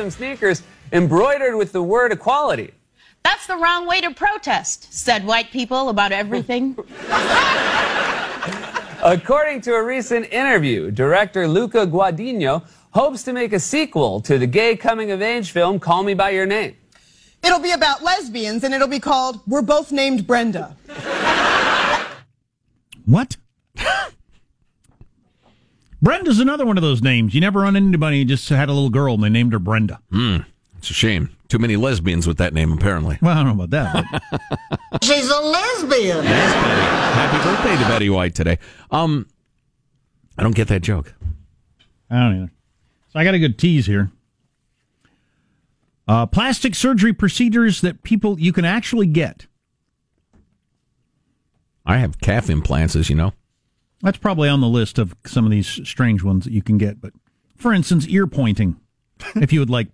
custom sneakers embroidered with the word equality. That's the wrong way to protest, said white people about everything. According to a recent interview, director Luca Guadagnino hopes to make a sequel to the gay coming of age film Call Me By Your Name. It'll be about lesbians and it'll be called We're Both Named Brenda. What? Brenda's another one of those names. You never run into anybody who just had a little girl and they named her Brenda. Hmm. It's a shame. Too many lesbians with that name, apparently. Well, I don't know about that. but- She's a lesbian. Happy birthday to Betty White today. Um, I don't get that joke. I don't either. So I got a good tease here. Uh, plastic surgery procedures that people you can actually get. I have calf implants, as you know. That's probably on the list of some of these strange ones that you can get. But for instance, ear pointing. if you would like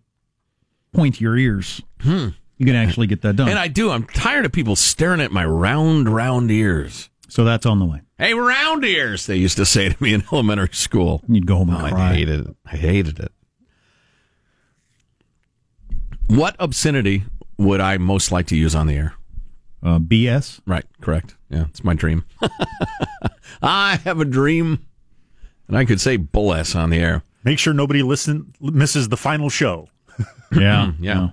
point your ears, you can actually get that done. And I do. I'm tired of people staring at my round, round ears. so that's on the way. Hey, round ears, they used to say to me in elementary school. You'd go home and Oh, cry. I hated it. I hated it. What obscenity would I most like to use on the air? Uh, BS. Right, correct. Yeah, it's my dream. I have a dream, and I could say bull ass on the air. Make sure nobody listen misses the final show. Yeah, Yeah.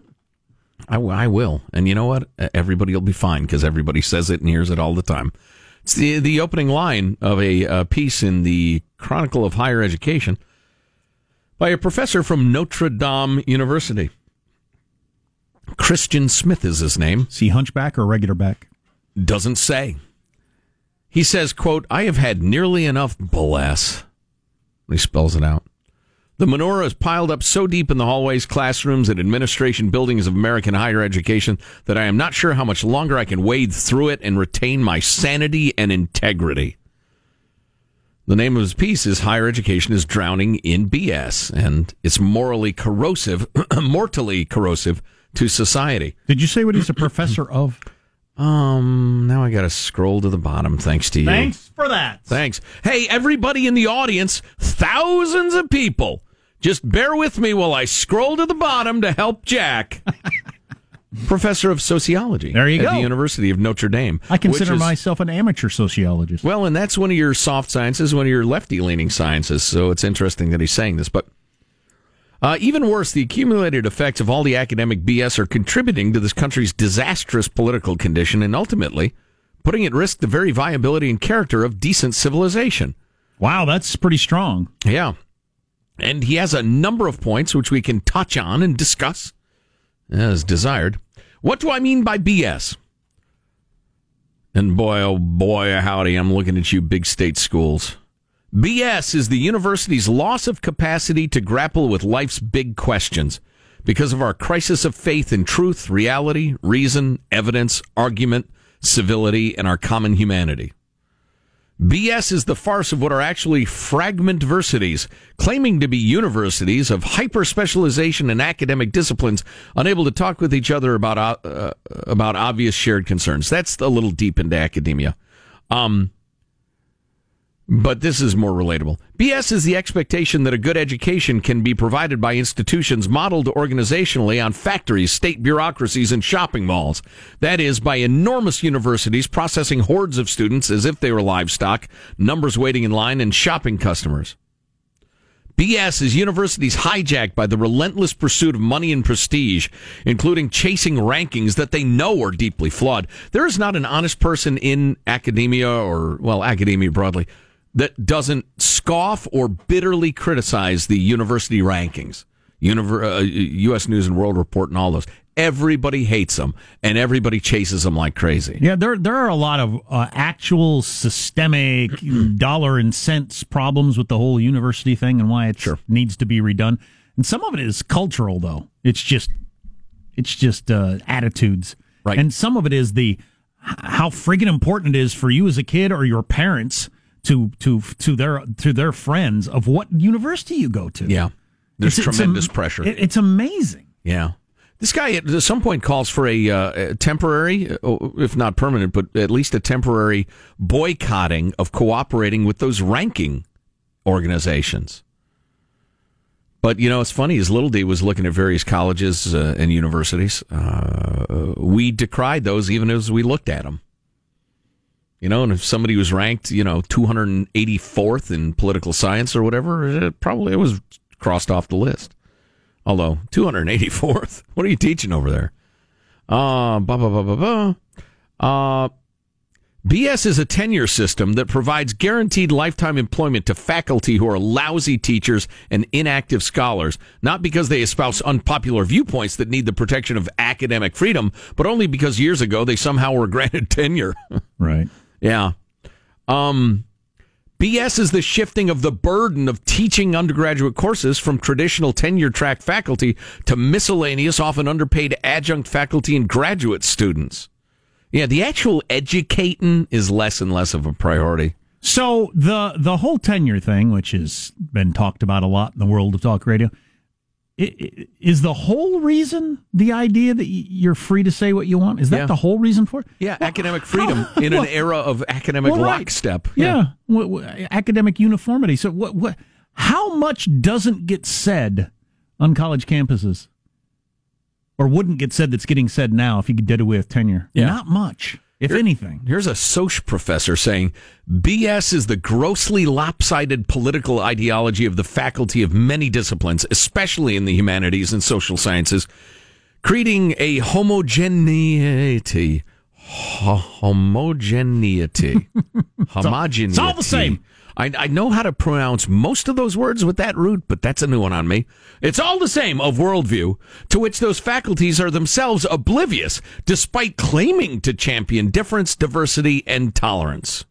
I, I will. And you know what? Everybody will be fine because everybody says it and hears it all the time. It's the, the opening line of a uh, piece in the Chronicle of Higher Education by a professor from Notre Dame University. Christian Smith is his name. See hunchback or regular back? Doesn't say. He says, quote, I have had nearly enough bull ass. He spells it out. The menorah is piled up so deep in the hallways, classrooms, and administration buildings of American higher education that I am not sure how much longer I can wade through it and retain my sanity and integrity. The name of his piece is Higher Education is Drowning in BS, and it's morally corrosive, mortally corrosive to society. Did you say what he's a professor of? Um, now I got to scroll to the bottom. Thanks to you. Thanks for that. Thanks. Hey, everybody in the audience, thousands of people, just bear with me while I scroll to the bottom to help Jack. Professor of sociology. There you at go. the University of Notre Dame. I consider is- myself an amateur sociologist. well, and that's one of your soft sciences, one of your lefty leaning sciences. So it's interesting that he's saying this. But uh, even worse, the accumulated effects of all the academic BS are contributing to this country's disastrous political condition and ultimately putting at risk the very viability and character of decent civilization. Wow, that's pretty strong. Yeah. And he has a number of points which we can touch on and discuss as desired. What do I mean by BS? And boy, oh boy, howdy, I'm looking at you, big state schools. BS is the university's loss of capacity to grapple with life's big questions because of our crisis of faith in truth, reality, reason, evidence, argument, civility, and our common humanity. BS is the farce of what are actually fragment fragmentversities, claiming to be universities of hyper specialization in academic disciplines, unable to talk with each other about uh, about obvious shared concerns. That's a little deep into academia. Um, but this is more relatable. BS is the expectation that a good education can be provided by institutions modeled organizationally on factories, state bureaucracies, and shopping malls. That is, by enormous universities processing hordes of students as if they were livestock, numbers waiting in line, and shopping customers. BS is universities hijacked by the relentless pursuit of money and prestige, including chasing rankings that they know are deeply flawed. There is not an honest person in academia or, well, academia broadly, that doesn't scoff or bitterly criticize the university rankings, Univer- uh, U.S. News and World Report, and all those. Everybody hates them, and everybody chases them like crazy. Yeah, there there are a lot of uh, actual systemic dollar and cents problems with the whole university thing and why it sure. needs to be redone. And some of it is cultural, though. It's just it's just uh, attitudes, Right. And some of it is the how friggin' important it is for you as a kid or your parents to to to their to their friends of what university you go to. Yeah, there's It's- it's tremendous am- pressure. it- it's amazing. Yeah. This guy at some point calls for a, uh, a temporary, uh, if not permanent, but at least a temporary boycotting of cooperating with those ranking organizations. But you know, it's funny. As Little D was looking at various colleges uh, and universities, uh, we decried those even as we looked at them. You know, and if somebody was ranked, you know, 284th in political science or whatever, it probably it was crossed off the list. Although 284th, what are you teaching over there? Uh, blah, blah, blah, blah, blah. Uh, BS is a tenure system that provides guaranteed lifetime employment to faculty who are lousy teachers and inactive scholars, not because they espouse unpopular viewpoints that need the protection of academic freedom, but only because years ago they somehow were granted tenure. Right. Yeah. Um, BS is the shifting of the burden of teaching undergraduate courses from traditional tenure track faculty to miscellaneous, often underpaid adjunct faculty and graduate students. Yeah, the actual educating is less and less of a priority. So the the whole tenure thing, which has been talked about a lot in the world of talk radio, is the whole reason the idea that you're free to say what you want? Is that Yeah. the whole reason for it? Yeah, academic freedom in an era of academic Well, right. lockstep. Yeah, wh- academic uniformity. So what? What? How much doesn't get said on college campuses, or wouldn't get said that's getting said now if you did away with tenure? Yeah. Not much, if anything. Here's a Soch professor saying BS is the grossly lopsided political ideology of the faculty of many disciplines, especially in the humanities and social sciences, creating a homogeneity. Ho- homogeneity. homogeneity. it's all the same. I, I know how to pronounce most of those words with that root, but that's a new one on me. It's all the same of worldview, to which those faculties are themselves oblivious, despite claiming to champion difference, diversity, and tolerance.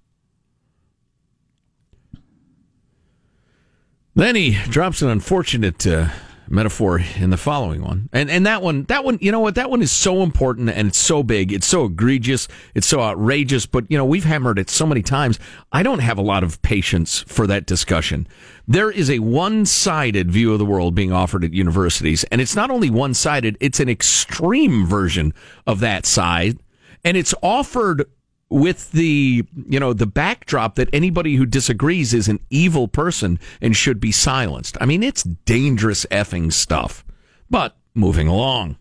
Then he drops an unfortunate uh, metaphor in the following one, and and that one, that one, you know what? That one is so important and it's so big, it's so egregious, it's so outrageous. But you know, we've hammered it so many times. I don't have a lot of patience for that discussion. There is a one-sided view of the world being offered at universities, and it's not only one-sided; it's an extreme version of that side, and it's offered with the you know the backdrop that anybody who disagrees is an evil person and should be silenced. I mean, it's dangerous effing stuff. But moving along.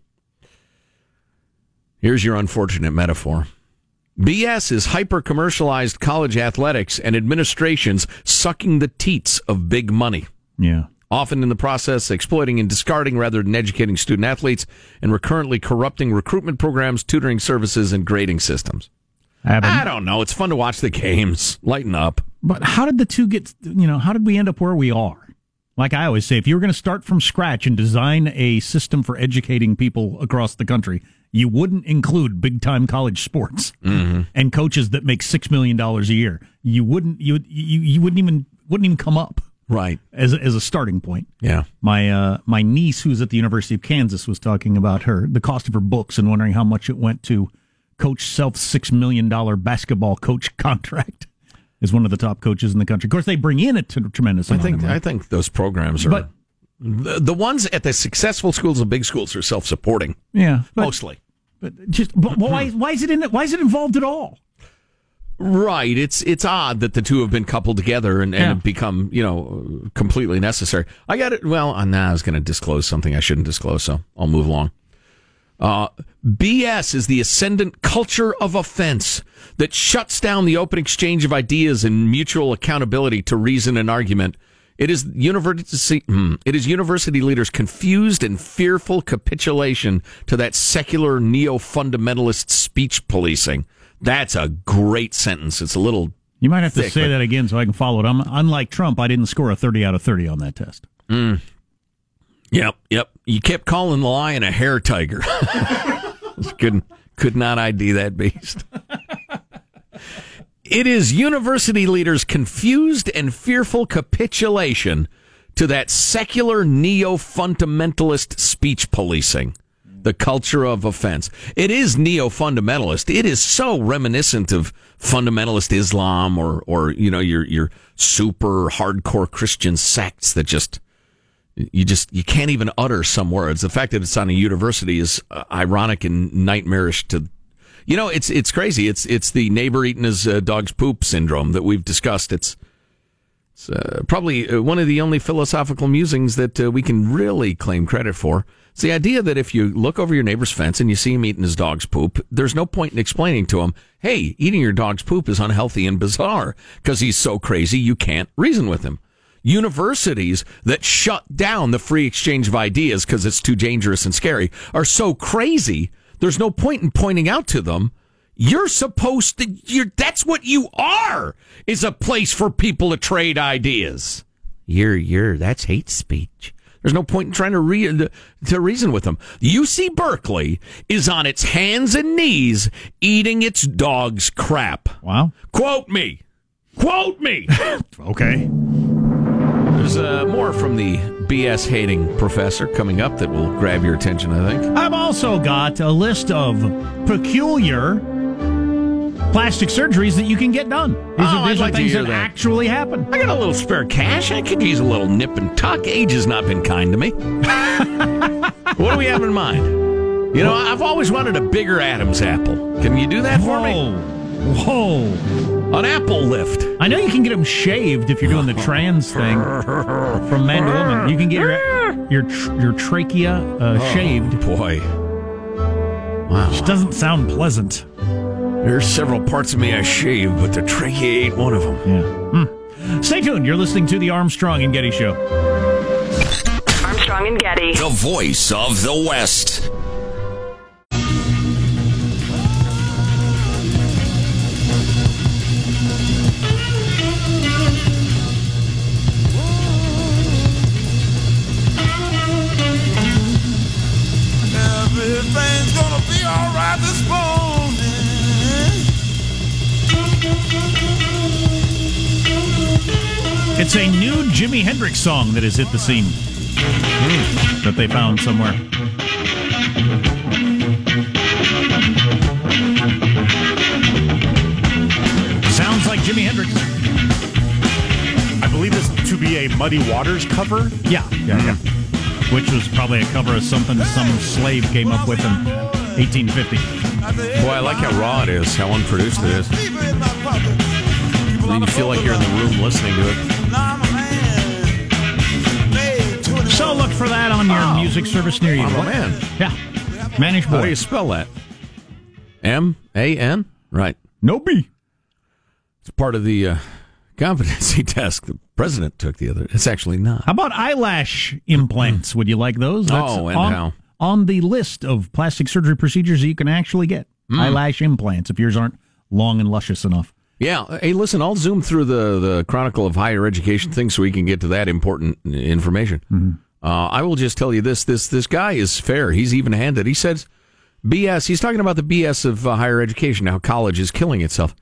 Here's your unfortunate metaphor. BS is hyper commercialized college athletics and administrations sucking the teats of big money Yeah. often in the process exploiting and discarding rather than educating student athletes, and recurrently corrupting recruitment programs, tutoring services, and grading systems. I don't know. It's fun to watch the games. Lighten up. But how did the two get, you know, how did we end up where we are? Like I always say, if you were going to start from scratch and design a system for educating people across the country, you wouldn't include big time college sports and coaches that make $6 million a year. You wouldn't, you, you, you wouldn't even, wouldn't even come up Right. as a, as a starting point. Yeah. My uh, my niece, who's at the University of Kansas, was talking about her the cost of her books and wondering how much it went to Coach Self's six million dollar basketball coach contract. is one of the top coaches in the country, of course, they bring in a t- tremendous I amount think of money. I think those programs are But- the, the ones at the successful schools and big schools are self supporting yeah, but, mostly. but just but why why is it in? Why is it involved at all? Right. It's it's odd that the two have been coupled together and, and Yeah. have become, you know, completely necessary. I got it. Well, uh, nah, I was going to disclose something I shouldn't disclose, so I'll move along. Uh, BS is the ascendant culture of offense that shuts down the open exchange of ideas and mutual accountability to reason and argument. It is university. hmm, It is university leaders' confused and fearful capitulation to that secular neo-fundamentalist speech policing. That's a great sentence. It's a little You might have to say that again so I can follow it. I'm, unlike Trump, I didn't score a 30 out of 30 on that test. Yep, yep. You kept calling the lion a hair tiger. Couldn't could not ID that beast. It is university leaders' confused and fearful capitulation to that secular neo fundamentalist speech policing, the culture of offense. It is neo fundamentalist. It is so reminiscent of fundamentalist Islam or, or you know, your your super hardcore Christian sects that just you just you can't even utter some words. The fact that it's on a university is uh, ironic and nightmarish to you know it's it's crazy. It's it's the neighbor eating his uh, dog's poop syndrome that we've discussed. It's It's uh, probably uh, one of the only philosophical musings that uh, we can really claim credit for. It's the idea that if you look over your neighbor's fence and you see him eating his dog's poop, there's no point in explaining to him, hey, eating your dog's poop is unhealthy and bizarre because he's so crazy you can't reason with him. Universities that shut down the free exchange of ideas because it's too dangerous and scary are so crazy, there's no point in pointing out to them. You're supposed to you're that's what you are is a place for people to trade ideas. You're you're that's hate speech. There's no point in trying to re- to reason with them. Uc berkeley is on its hands and knees eating its dog's crap. Wow. quote me. Quote me. Okay. There's uh, more from the bs hating professor coming up that will grab your attention i think I've also got a list of peculiar plastic surgeries that you can get done. These Oh, are, I'd are like things that, that. actually happen. I got a little spare cash. I could use a little nip and tuck. Age has not been kind to me. what do we have in mind? You know, I've always wanted a bigger Adam's apple. Can you do that for me? Whoa. Whoa. An apple lift. I know you can get them shaved if you're doing the trans thing from man to woman. You can get your your your trachea uh, Oh. shaved. Boy. Wow. Which doesn't sound pleasant. There's several parts of me I shave, but the trachea ain't one of them. Yeah. Hmm. Stay tuned. You're listening to the Armstrong and Getty Show. Armstrong and Getty. The voice of the West. It's a new Jimi Hendrix song that has hit the scene that they found somewhere. Sounds like Jimi Hendrix. I believe this to be a Muddy Waters cover. Yeah, yeah, yeah. Mm. Which was probably a cover of something some slave came up with in 1850. Boy, I like how raw it is, how unproduced it is. You feel like you're in the room listening to it. Music service near you. I'm a man. Yeah. Managed How do you spell that? M A N? Right. No B. It's part of the uh, competency test the president took the other. It's actually not. How about eyelash implants? Would you like those? Oh, and on, how? On the list of plastic surgery procedures that you can actually get. Hmm. Eyelash implants if yours aren't long and luscious enough. Yeah. Hey, listen, I'll zoom through the, the Chronicle of Higher Education thing so we can get to that important information. Uh, I will just tell you this: this this guy is fair. He's even handed. He says BS. He's talking about the BS of uh, higher education, how college is killing itself.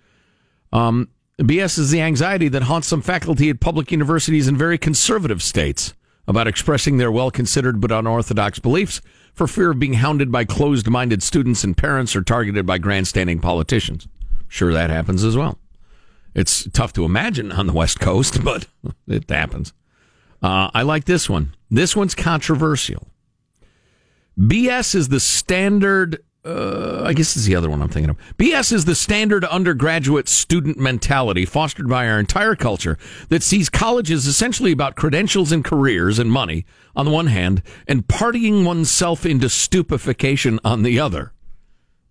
Um, BS is the anxiety that haunts some faculty at public universities in very conservative states about expressing their well considered but unorthodox beliefs for fear of being hounded by closed minded students and parents or targeted by grandstanding politicians. Sure, that happens as well. It's tough to imagine on the West Coast, but it happens. Uh, I like this one. This one's controversial. BS is the standard. Uh, I guess is the other one I'm thinking of. BS is the standard undergraduate student mentality fostered by our entire culture that sees college as essentially about credentials and careers and money on the one hand, and partying oneself into stupefaction on the other.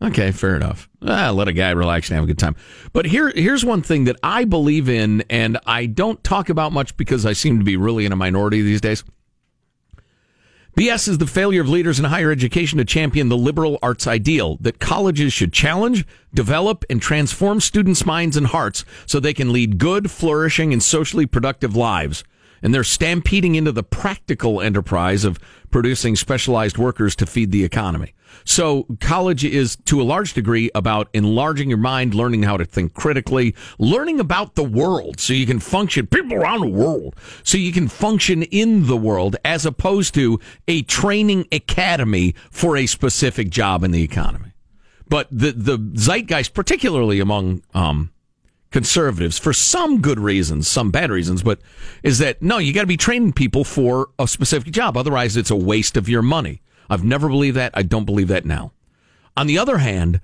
Okay, fair enough. Ah, let a guy relax and have a good time. But here, here's one thing that I believe in, and I don't talk about much because I seem to be really in a minority these days. BS is the failure of leaders in higher education to champion the liberal arts ideal that colleges should challenge, develop, and transform students' minds and hearts so they can lead good, flourishing, and socially productive lives. And they're stampeding into the practical enterprise of producing specialized workers to feed the economy. So college is to a large degree about enlarging your mind, learning how to think critically, learning about the world so you can function, people around the world, so you can function in the world as opposed to a training academy for a specific job in the economy. But the, the zeitgeist, particularly among, um, conservatives for some good reasons, some bad reasons, but is that no, you got to be training people for a specific job. Otherwise, it's a waste of your money. I've never believed that. I don't believe that now. On the other hand,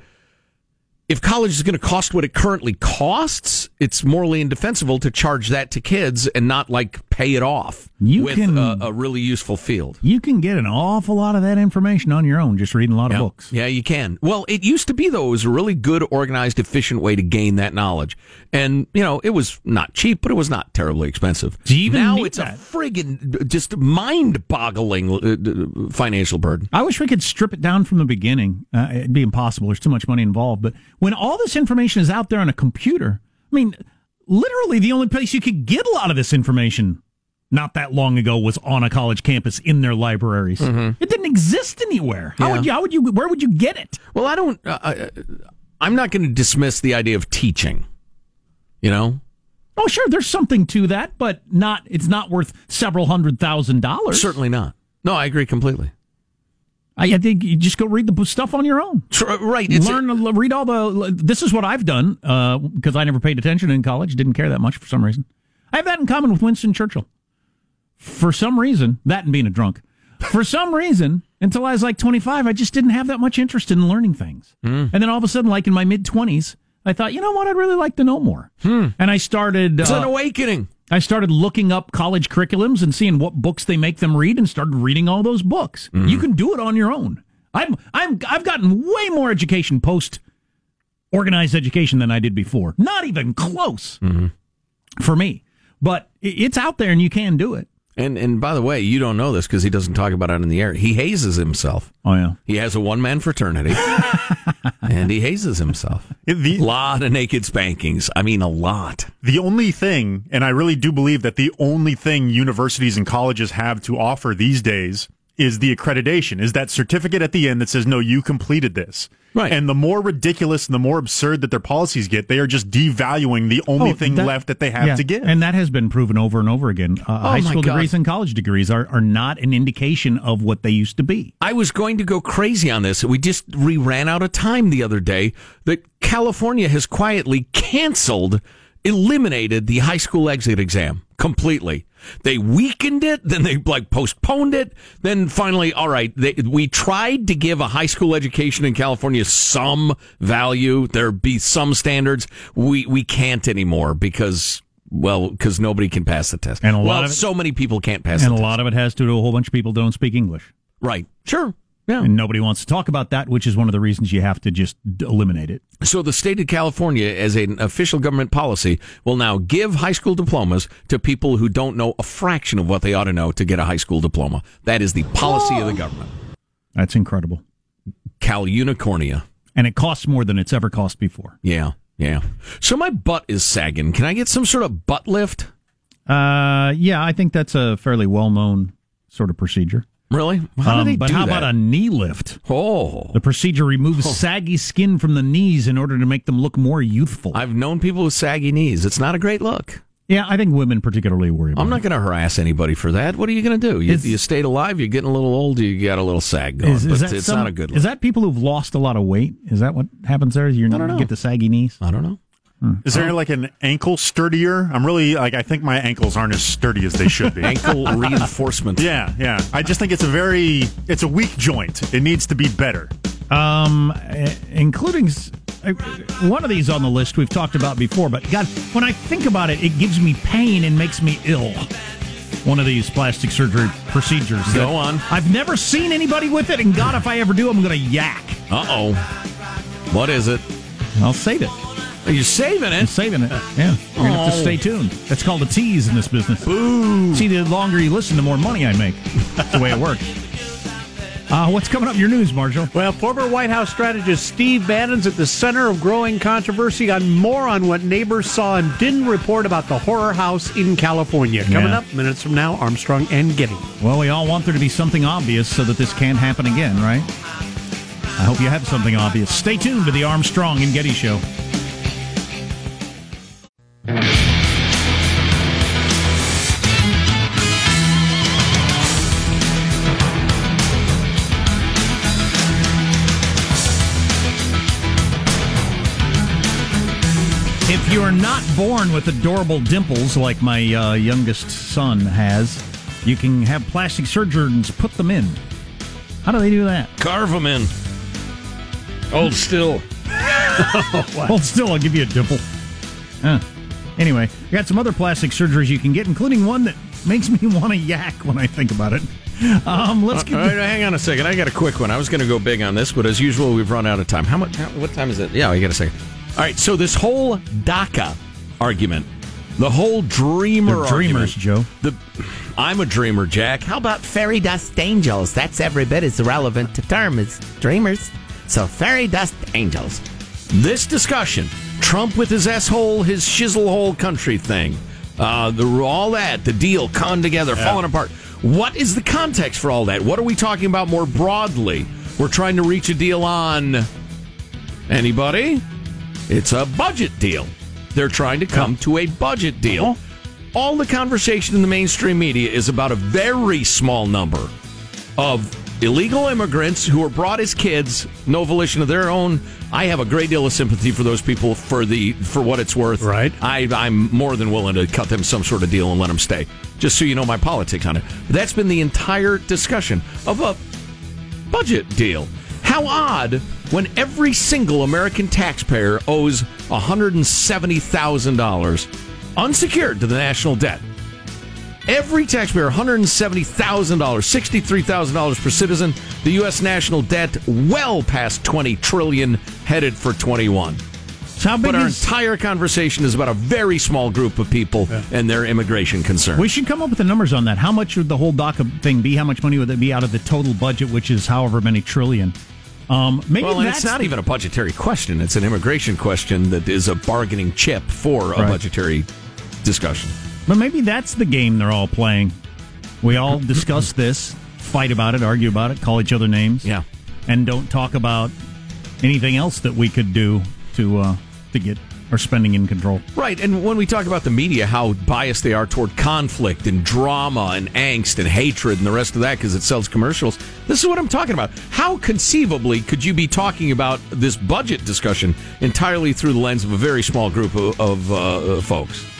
if college is going to cost what it currently costs, it's morally indefensible to charge that to kids and not like pay it off You with can- a, a really useful field. You can get an awful lot of that information on your own just reading a lot Yeah. of books. Yeah, you can. Well, it used to be though; it was a really good, organized, efficient way to gain that knowledge, and you know, it was not cheap, but it was not terribly expensive. Do you even now it's that? a friggin' just mind-boggling uh, financial burden. I wish we could strip it down from the beginning. Uh, it'd be impossible. There's too much money involved. But when all this information is out there on a computer, I mean, literally the only place you could get a lot of this information not that long ago was on a college campus in their libraries. It didn't exist anywhere. How Mm-hmm. Yeah. would you? How would you? Where would you get it? Well, I don't. Uh, I, I'm not going to dismiss the idea of teaching. You know, Oh, sure, there's something to that, but not. It's not worth several hundred thousand dollars. certainly not. No, I agree completely. I, I think you just go read the stuff on your own. Right. It's Learn, read all the. This is what I've done uh, because I never paid attention in college. Didn't care that much for some reason. I have that in common with Winston Churchill. For some reason, that and being a drunk. For some reason, until I was like 25, I just didn't have that much interest in learning things. And then all of a sudden, like in my mid 20s, I thought, you know what, I'd really like to know more. And I started. it's uh, an awakening. I started looking up college curriculums and seeing what books they make them read and started reading all those books. Mm-hmm. You can do it on your own. I'm I'm I've gotten way more education post organized education than I did before. Not even close mm-hmm. for me. But it's out there and you can do it. And and by the way, you don't know this because he doesn't talk about it in the air. He hazes himself. Oh yeah. He has a one man fraternity, and he hazes himself. It- the- A lot of naked spankings. I mean, a lot. The only thing, and I really do believe that the only thing universities and colleges have to offer these days is the accreditation, is that certificate at the end that says, no, you completed this. Right. And the more ridiculous and the more absurd that their policies get, they are just devaluing the only Oh, thing that- left that they have Yeah, to give. And that has been proven over and over again. Uh, high Oh my school God. degrees and college degrees are, are not an indication of what they used to be. I was going to go crazy on this. We just we ran out of time the other day. That California has quietly canceled, eliminated the high school exit exam completely. They weakened it, then they like postponed it, then finally, all right, they, we tried to give a high school education in California some value. There be some standards. We we can't anymore because. Well, because nobody can pass the test, And a lot well, of it- so many people can't pass And a test. lot of it has to do a whole bunch of people don't speak English. right? Sure, yeah. And nobody wants to talk about that, which is one of the reasons you have to just eliminate it. So the state of California, as an official government policy, will now give high school diplomas to people who don't know a fraction of what they ought to know to get a high school diploma. That is the policy of the government. That's incredible. Cal Unicornia. And it costs more than it's ever cost before. Yeah, yeah. So my butt is sagging. Can I get some sort of butt lift? Uh, yeah, I think that's a fairly well known sort of procedure. Really? How Um, do they but do how that? about a knee lift? oh, The procedure removes saggy skin from the knees in order to make them look more youthful. I've known people with saggy knees. It's not a great look. yeah, I think women particularly worry about I'm not going to harass anybody for that. What are you going to do? You, Is- you stayed alive. You're getting a little old. You got a little sag going. Is, is but that it's some- not a good look. Is that people who've lost a lot of weight? Is that what happens there? You're not know. get the saggy knees. I don't know. Is there like an ankle sturdier? I'm really like I think my ankles aren't as sturdy as they should be. Ankle reinforcement. yeah, yeah. I just think it's a very it's a weak joint. It needs to be better. um, eh, including eh, one of these on the list we've talked about before. But God, when I think about it, it gives me pain and makes me ill. One of these plastic surgery procedures. Go on. I've never seen anybody with it, and God, if I ever do, I'm going to yak. Uh oh. What is it? I'll save it. Are you saving I'm it? saving it. Yeah, you're going to have to stay tuned. That's called a tease in this business. Boo. See, the longer you listen, the more money I make. That's the way it works. Uh, what's coming up in your news, Marshall? Well, former White House strategist Steve Bannon's at the center of growing controversy on more on what neighbors saw and didn't report about the horror house in California. Coming Yeah. up minutes from now, Armstrong and Getty. Well, we all want there to be something obvious so that this can't happen again, right? I hope you have something obvious. Stay tuned to the Armstrong and Getty Show. If you're not born with adorable dimples like my uh, youngest son has, you can have plastic surgeons put them in. How do they do that? Carve them in. Hold still. well, still, I'll give you a dimple. Huh. Anyway, I got some other plastic surgeries you can get, including one that makes me want to yak when I think about it. Um, let's get. All right, hang on a second. I got a quick one. I was going to go big on this, but as usual, we've run out of time. How much? How, what time is it? Yeah, I got a second. All right, so this whole DACA argument, the whole dreamer They're dreamers, argument, Joe. The I'm a dreamer, Jack. How about fairy dust angels? That's every bit as relevant to term as dreamers. So fairy dust angels. This discussion, Trump with his s-hole, his shizzle hole country thing, uh, the all that, the deal, con together, falling apart. What is the context for all that? What are we talking about more broadly? We're trying to reach a deal on anybody? It's a budget deal. They're trying to come to a budget deal. All the conversation in the mainstream media is about a very small number of illegal immigrants who were brought as kids, no volition of their own. I have a great deal of sympathy for those people for the for what it's worth. Right. I, I'm more than willing to cut them some sort of deal and let them stay. Just so you know my politics on it. That's been the entire discussion of a budget deal. How odd when every single American taxpayer owes $170,000 unsecured to the national debt. Every taxpayer, $170,000, $63,000 per citizen. The U.S. national debt well past 20 trillion, headed for 21. So how big But our is- entire conversation is about a very small group of people and their immigration concerns. We should come up with the numbers on that. How much would the whole DACA thing be? How much money would it be out of the total budget, which is however many trillion? Um, maybe well, and that's it's not the- even a budgetary question. It's an immigration question that is a bargaining chip for a Right. budgetary discussion. But maybe that's the game they're all playing. We all discuss this, fight about it, argue about it, call each other names. Yeah. And don't talk about anything else that we could do to uh, to get our spending in control. Right, and when we talk about the media, how biased they are toward conflict and drama and angst and hatred and the rest of that because it sells commercials, this is what I'm talking about. How conceivably could you be talking about this budget discussion entirely through the lens of a very small group of, of uh, folks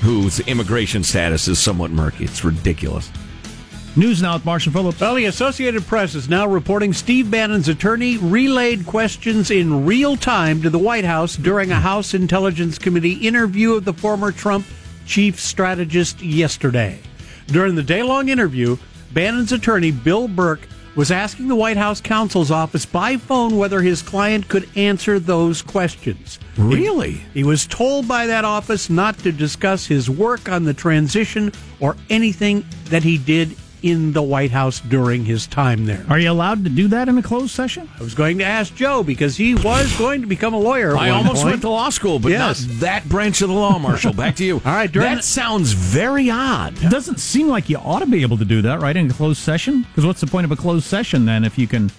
whose immigration status is somewhat murky? It's ridiculous. News now with Marshall Phillips. Well, the Associated Press is now reporting Steve Bannon's attorney relayed questions in real time to the White House during a House Intelligence Committee interview of the former Trump chief strategist yesterday. During the day long interview, Bannon's attorney, Bill Burke, was asking the White House counsel's office by phone whether his client could answer those questions. Really? He, he was told by that office not to discuss his work on the transition or anything that he did in the White House during his time there. Are you allowed to do that in a closed session? I was going to ask Joe because he was going to become a lawyer. at I one almost point. went to law school, but Yes. not that branch of the law, Marshall. Back to you. All right, during that the- sounds very odd. It doesn't seem like you ought to be able to do that, right, in a closed session? Because what's the point of a closed session then if you can?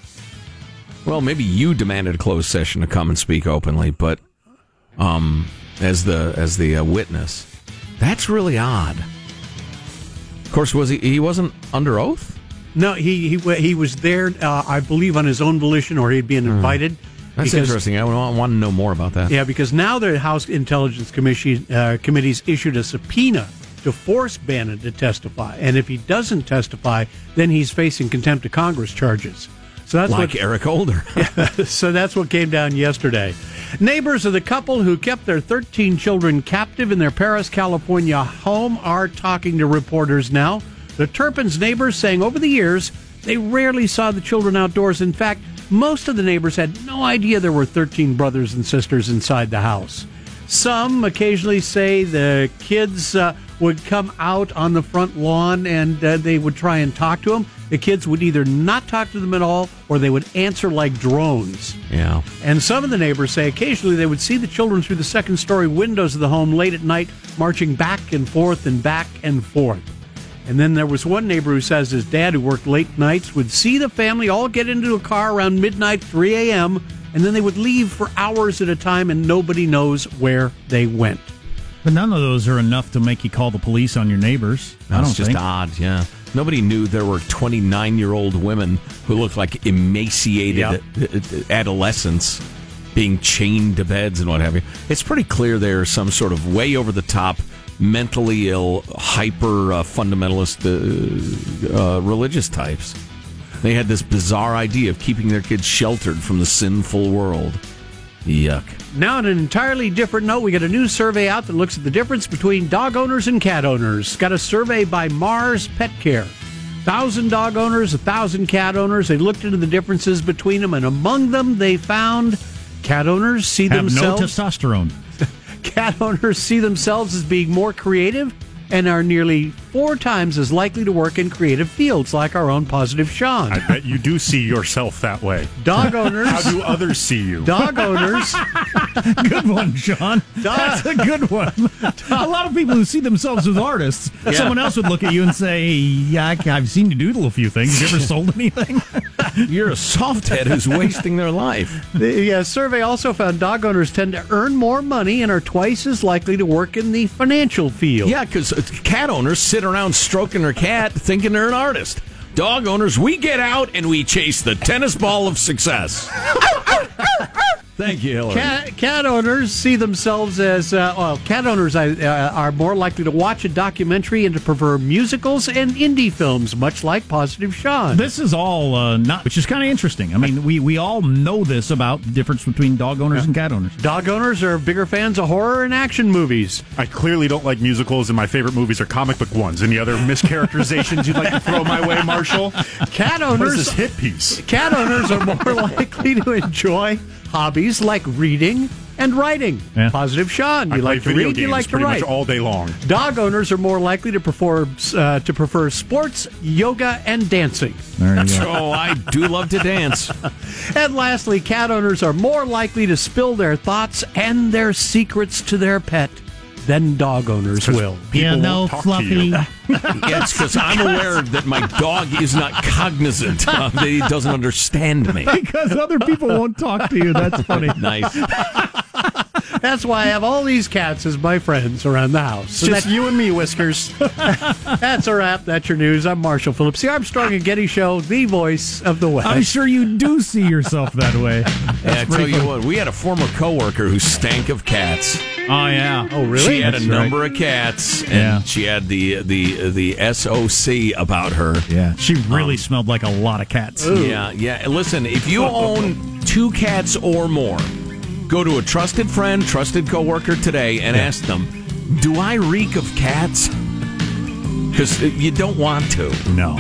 Well, maybe you demanded a closed session to come and speak openly, but um, as the as the uh, witness, that's really odd. Of course, was he? He wasn't under oath. No, he he he was there, uh, I believe, on his own volition, or he'd been invited. Hmm. That's because- interesting. I want, want to know more about that. Yeah, because now the House Intelligence Commission uh, committee's issued a subpoena to force Bannon to testify, and if he doesn't testify, then he's facing contempt of Congress charges. So that's like what, Eric Holder. so that's what came down yesterday. Neighbors of the couple who kept their 13 children captive in their Perris, California home are talking to reporters now. The Turpins' neighbors saying over the years they rarely saw the children outdoors. In fact, most of the neighbors had no idea there were 13 brothers and sisters inside the house. Some occasionally say the kids uh, would come out on the front lawn and uh, they would try and talk to them. The kids would either not talk to them at all or they would answer like drones. yeah. And some of the neighbors say occasionally they would see the children through the second story windows of the home late at night, marching back and forth and back and forth. And then there was one neighbor who says his dad, who worked late nights, would see the family all get into a car around midnight, 3 a.m., and then they would leave for hours at a time and nobody knows where they went. But none of those are enough to make you call the police on your neighbors. I That's don't just think. odd. Yeah. Nobody knew there were 29 year old women who looked like emaciated adolescents being chained to beds and what have you. It's pretty clear they're some sort of way over the top, mentally ill, hyper uh, fundamentalist uh, uh, religious types. They had this bizarre idea of keeping their kids sheltered from the sinful world. Yuck. Now, on an entirely different note, we got a new survey out that looks at the difference between dog owners and cat owners. Got a survey by Mars Pet Care. Thousand dog owners, a thousand cat owners. They looked into the differences between them, and among them, they found cat owners see Have no themselves. testosterone. cat owners see themselves as being more creative and are nearly four times as likely to work in creative fields like our own positive Sean. I bet you do see yourself that way. Dog owners. How do others see you? Dog owners. good one, Sean. That's a good one. a lot of people who see themselves as artists, Yeah. someone else would look at you and say, "Yeah, I- I've seen you doodle a few things. You ever sold anything?" You're a soft head who's wasting their life. The yeah, survey also found dog owners tend to earn more money and are twice as likely to work in the financial field. Yeah, because uh, cat owners sit around stroking her cat thinking they're an artist. Dog owners, we get out and we chase the tennis ball of success. Thank you, Hillary. Cat, cat owners see themselves as uh, well. Cat owners uh, are more likely to watch a documentary and to prefer musicals and indie films, much like Positive Sean. This is all uh, not, which is kind of interesting. I mean, we we all know this about the difference between dog owners and cat owners. Dog owners are bigger fans of horror and action movies. I clearly don't like musicals, and my favorite movies are comic book ones. Any other mischaracterizations you'd like to throw my way, Marshall? Cat owners is this hit piece? Cat owners are more likely to enjoy hobbies like reading and writing. Yeah. Positive Sean, you I like play to video read, games you like to write. much all day long. Dog owners are more likely to prefer uh, to prefer sports, yoga, and dancing. There you go. Oh, I do love to dance. And lastly, cat owners are more likely to spill their thoughts and their secrets to their pet than dog owners will. Yeah, People no, won't to fluffy. you. Yeah, because I'm aware that my dog is not cognizant. Uh, that he doesn't understand me. because other people won't talk to you. That's funny. Nice. That's why I have all these cats as my friends around the house. So Just that- you and me, Whiskers. that's a wrap. That's your news. I'm Marshall Phillips, the Armstrong and Getty Show, the voice of the West. I'm sure you do see yourself that way. Yeah, I tell you what, we had a former coworker who stank of cats. Oh yeah. Oh, really? She had That's a right. number of cats, and Yeah. she had the the the SOC about her. Yeah, she really smelled like a lot of cats. Yeah, yeah. Listen, if you own two cats or more, go to a trusted friend, trusted coworker today, and ask them, "Do I reek of cats?" Because you don't want to. No.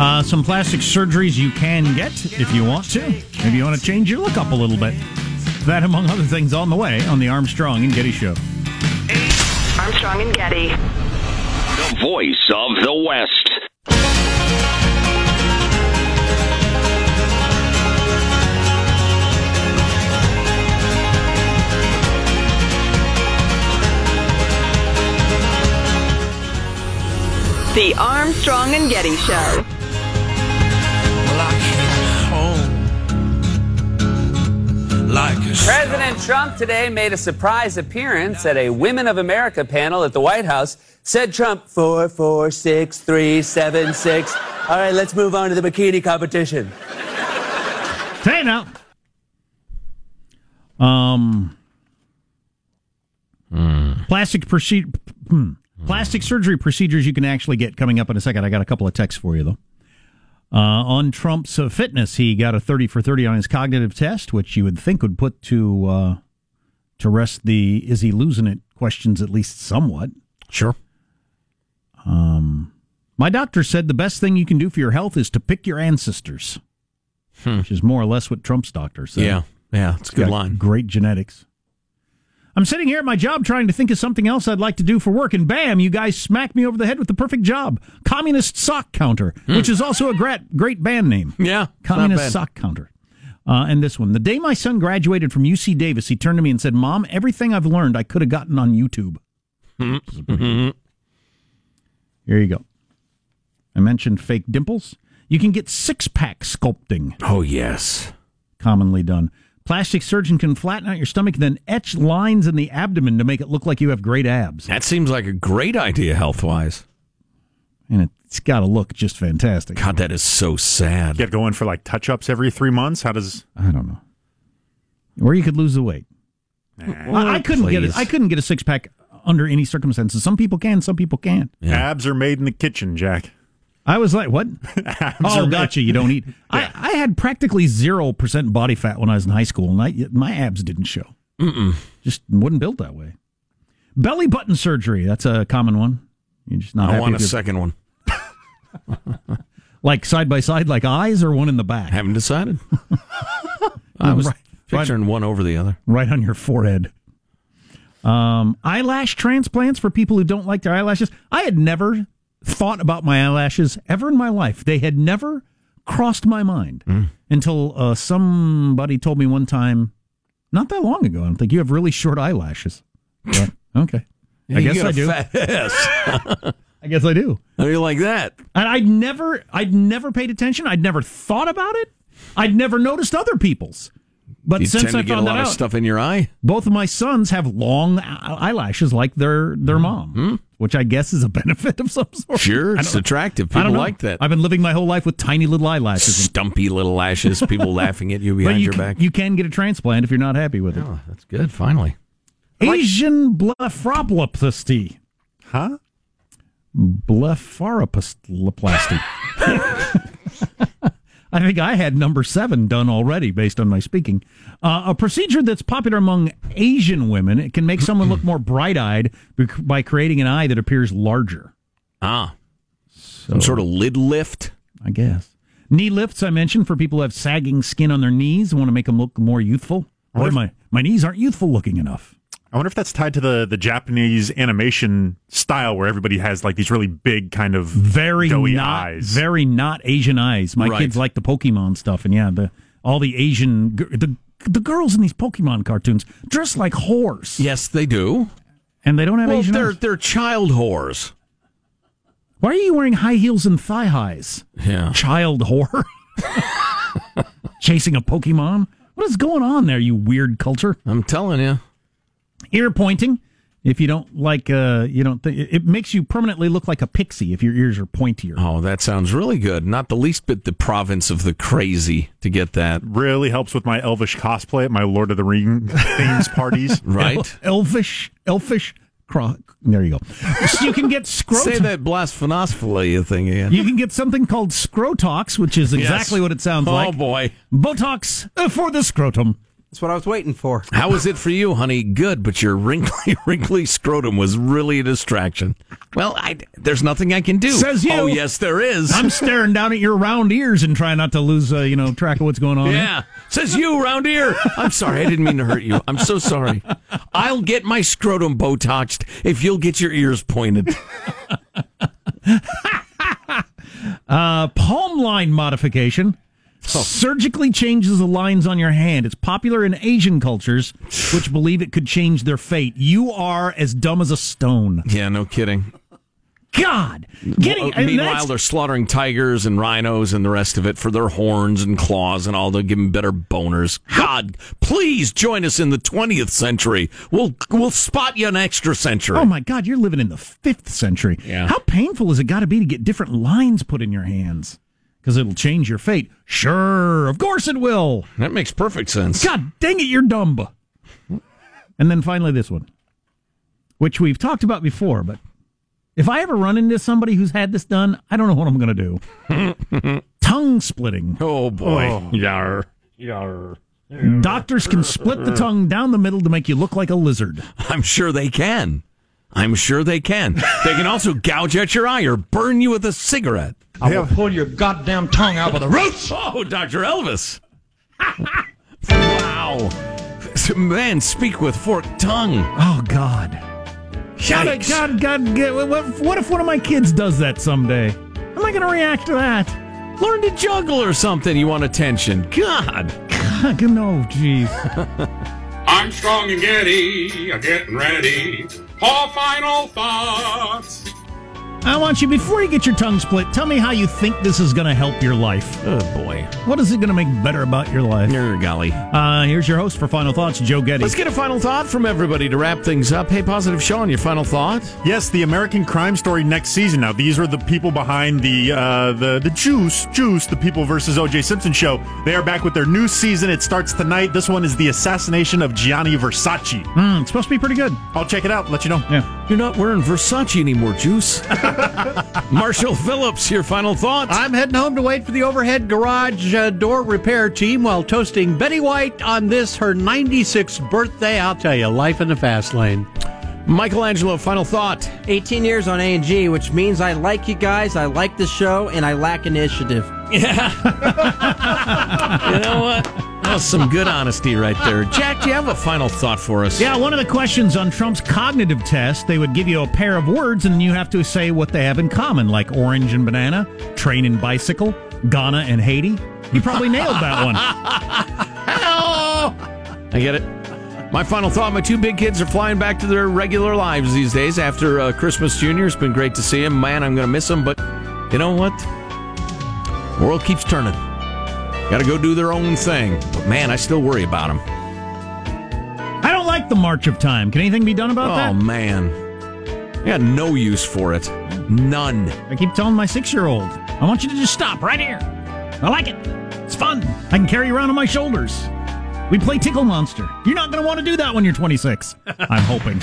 Uh, some plastic surgeries you can get if you want to. Maybe you want to change your look up a little bit. That, among other things, on the way on the Armstrong and Getty Show. Armstrong and Getty. The voice of the West. The Armstrong and Getty Show. Like a President Trump today made a surprise appearance at a Women of America panel at the White House. Said Trump, four, four, six, three, seven, six. All right, let's move on to the bikini competition. Hey now. Um. Plastic procedure. Plastic surgery procedures you can actually get coming up in a second. I got a couple of texts for you though. Uh, on Trump's uh, fitness, he got a thirty for thirty on his cognitive test, which you would think would put to uh, to rest the "is he losing it?" questions at least somewhat. Sure. My doctor said the best thing you can do for your health is to pick your ancestors, which is more or less what Trump's doctor said. Yeah, yeah. It's a good line. Great genetics. I'm sitting here at my job trying to think of something else I'd like to do for work, and bam, you guys smack me over the head with the perfect job. Communist Sock Counter, which is also a great, great band name. Yeah, Communist. Sock Counter. Uh, and this one. The day my son graduated from UC Davis, he turned to me and said, Mom, everything I've learned I could have gotten on YouTube. Pretty good. Here you go. I mentioned fake dimples. You can get six pack sculpting Oh yes. commonly done. Plastic surgeon can flatten out your stomach, and then etch lines in the abdomen to make it look like you have great abs. That seems like a great idea health wise. And it's got to look just fantastic. God, that is so sad. Get going for like touch ups every three months. How does? I don't know. Or you could lose the weight. I, I couldn't get it. I couldn't get a six pack under any circumstances. Some people can, some people can't. Yeah. Abs are made in the kitchen, Jack. I was like, what? Oh, gotcha. You don't eat. I, I had practically zero percent body fat when I was in high school, and I, my abs didn't show. Mm-mm. Just wasn't built that way. Belly button surgery. That's a common one. You're just not. I want a second one. like side by side, like eyes, or one in the back. Haven't decided. I was Right. picturing one over the other. right on your forehead. Um, eyelash transplants for people who don't like their eyelashes. I had never thought about my eyelashes ever in my life. They had never crossed my mind Hmm. until uh, somebody told me one time, not that long ago. I'm like, you have really short eyelashes. But, okay, I You guess I do. I guess I do. How do you like that? And I'd never, I'd never paid attention. I'd never thought about it. I'd never noticed other people's. But you since tend I to get a found lot that of out, stuff in your eye. both of my sons have long eyelashes like their their mom, which I guess is a benefit of some sort. Sure, it's attractive. I don't People like that. I've been living my whole life with tiny little eyelashes. Stumpy little lashes. People laughing at you behind you your can, back. you can get a transplant if you're not happy with it. Oh, that's good. Finally. Asian blepharoplasty. Huh? Blepharoplasty. I think I had number seven done already based on my speaking. Uh, a procedure that's popular among Asian women. It can make someone look more bright eyed by creating an eye that appears larger. Ah. Some sort of lid lift. I guess. Knee lifts, I mentioned, for people who have sagging skin on their knees and want to make them look more youthful. Boy, my, my knees aren't youthful looking enough. I wonder if that's tied to the, the Japanese animation style where everybody has like these really big kind of Very doughy not, eyes. very not Asian eyes. My Right. kids like the Pokemon stuff, and yeah, the all the Asian the the girls in these Pokemon cartoons dress like whores, Yes, they do. and they don't have Well, Asian they're eyes. they're child whores. Why are you wearing high heels and thigh highs? Yeah. Child whore, chasing a Pokemon. What is going on there, you weird culture? I'm telling you. Ear pointing. If you don't like, uh, you don't think it makes you permanently look like a pixie if your ears are pointier. Oh, that sounds really good. Not the least bit the province of the crazy to get that. really helps with my elvish cosplay at my Lord of the Ring themes parties. Right? elvish, elfish. Cro- there you go. So you can get scrotum. Say that blasphemosphilia thing again. You can get something called scrotox, which is exactly Yes. what it sounds oh, like. Oh boy. Botox uh, for the scrotum. That's what I was waiting for. How was it for you, honey? Good, but your wrinkly, wrinkly scrotum was really a distraction. Well, I, there's nothing I can do. Says you. Oh, yes, there is. I'm staring down at your round ears and trying not to lose, uh, you know, track of what's going on. Yeah. Says you round here. I'm sorry. I didn't mean to hurt you. I'm so sorry. I'll get my scrotum Botoxed if you'll get your ears pointed. Uh, palm line modification. Oh. Surgically changes the lines on your hand. It's popular in Asian cultures, which believe it could change their fate. You are as dumb as a stone. Yeah, no kidding. God, getting Well, uh, and meanwhile, they're slaughtering tigers and rhinos and the rest of it for their horns and claws and all. They'll give them better boners. God, please join us in the 20th century. We'll we'll spot you an extra century. Oh my God, you're living in the fifth century. Yeah. How painful has it got to be to get different lines put in your hands? Because it'll change your fate. Sure, of course it will. That makes perfect sense. God dang it, you're dumb. And then finally, this one, which we've talked about before, but if I ever run into somebody who's had this done, I don't know what I'm going to do. Tongue splitting. Oh boy. Yar. Yar. Doctors can split the tongue down the middle to make you look like a lizard. I'm sure they can. I'm sure they can. They can also gouge out your eye or burn you with a cigarette. I will pull your goddamn tongue out by the roots. Oh, Dr. Elvis. wow. Man, speak with forked tongue. Oh God! God, Yikes. God, God, God, what, what if one of my kids does that someday? How am I going to react to that? Learn to juggle or something. You want attention. God. God, no, jeez. Armstrong and Getty are getting ready for final thoughts. I want you, before you get your tongue split, tell me how you think this is going to help your life. Oh, boy. What is it going to make better about your life? Your golly. Uh, here's your host for Final Thoughts, Joe Getty. Let's get a final thought from everybody to wrap things up. Hey, Positive Sean, your final thought? Yes, the American Crime Story next season. Now, these are the people behind the uh, the the Juice, Juice, the People versus O.J. Simpson show. They are back with their new season. It starts tonight. This one is the assassination of Gianni Versace. Mm, it's supposed to be pretty good. I'll check it out. Let you know. Yeah. You're not wearing Versace anymore, Juice. Marshall Phillips, your final thoughts? I'm heading home to wait for the overhead garage uh, door repair team while toasting Betty White on this, her 96th birthday. I'll tell you, life in the fast lane. Michelangelo, final thought. 18 years on A&G, which means I like you guys, I like the show, and I lack initiative. Yeah. you know what? Was some good honesty right there. Jack, do you have a final thought for us? Yeah, one of the questions on Trump's cognitive test, they would give you a pair of words and you have to say what they have in common, like orange and banana, train and bicycle, Ghana and Haiti. You probably nailed that one. Hello! I get it. My final thought my two big kids are flying back to their regular lives these days after uh, Christmas Junior. It's been great to see them. Man, I'm going to miss them, but you know what? The World keeps turning. Got to go do their own thing. But man, I still worry about them. I don't like the March of Time. Can anything be done about Oh, that? Oh man. I got no use for it. None. I keep telling my six year old, I want you to just stop right here. I like it. It's fun. I can carry you around on my shoulders. We play Tickle Monster. You're not going to want to do that when you're 26. I'm hoping.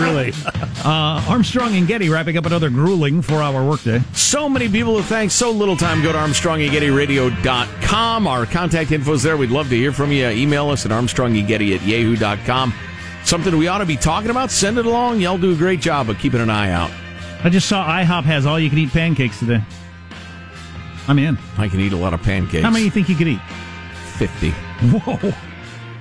Really? Uh, Armstrong and Getty wrapping up another grueling four hour workday. So many people to thank, so little time. Go to ArmstrongandGettyRadio.com. Our contact info's there. We'd love to hear from you. Email us at ArmstrongandGetty at Yahoo.com. Something we ought to be talking about? Send it along. Y'all do a great job of keeping an eye out. I just saw IHOP has all you can eat pancakes today. I'm in. I can eat a lot of pancakes. How many do you think you could eat? 50. Whoa.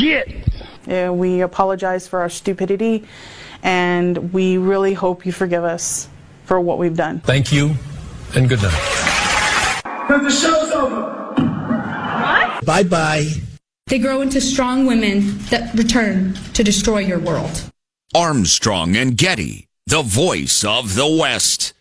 Get. Uh, we apologize for our stupidity, and we really hope you forgive us for what we've done. Thank you, and good night. Because the show's over. What? Bye bye. They grow into strong women that return to destroy your world. Armstrong and Getty, the voice of the West.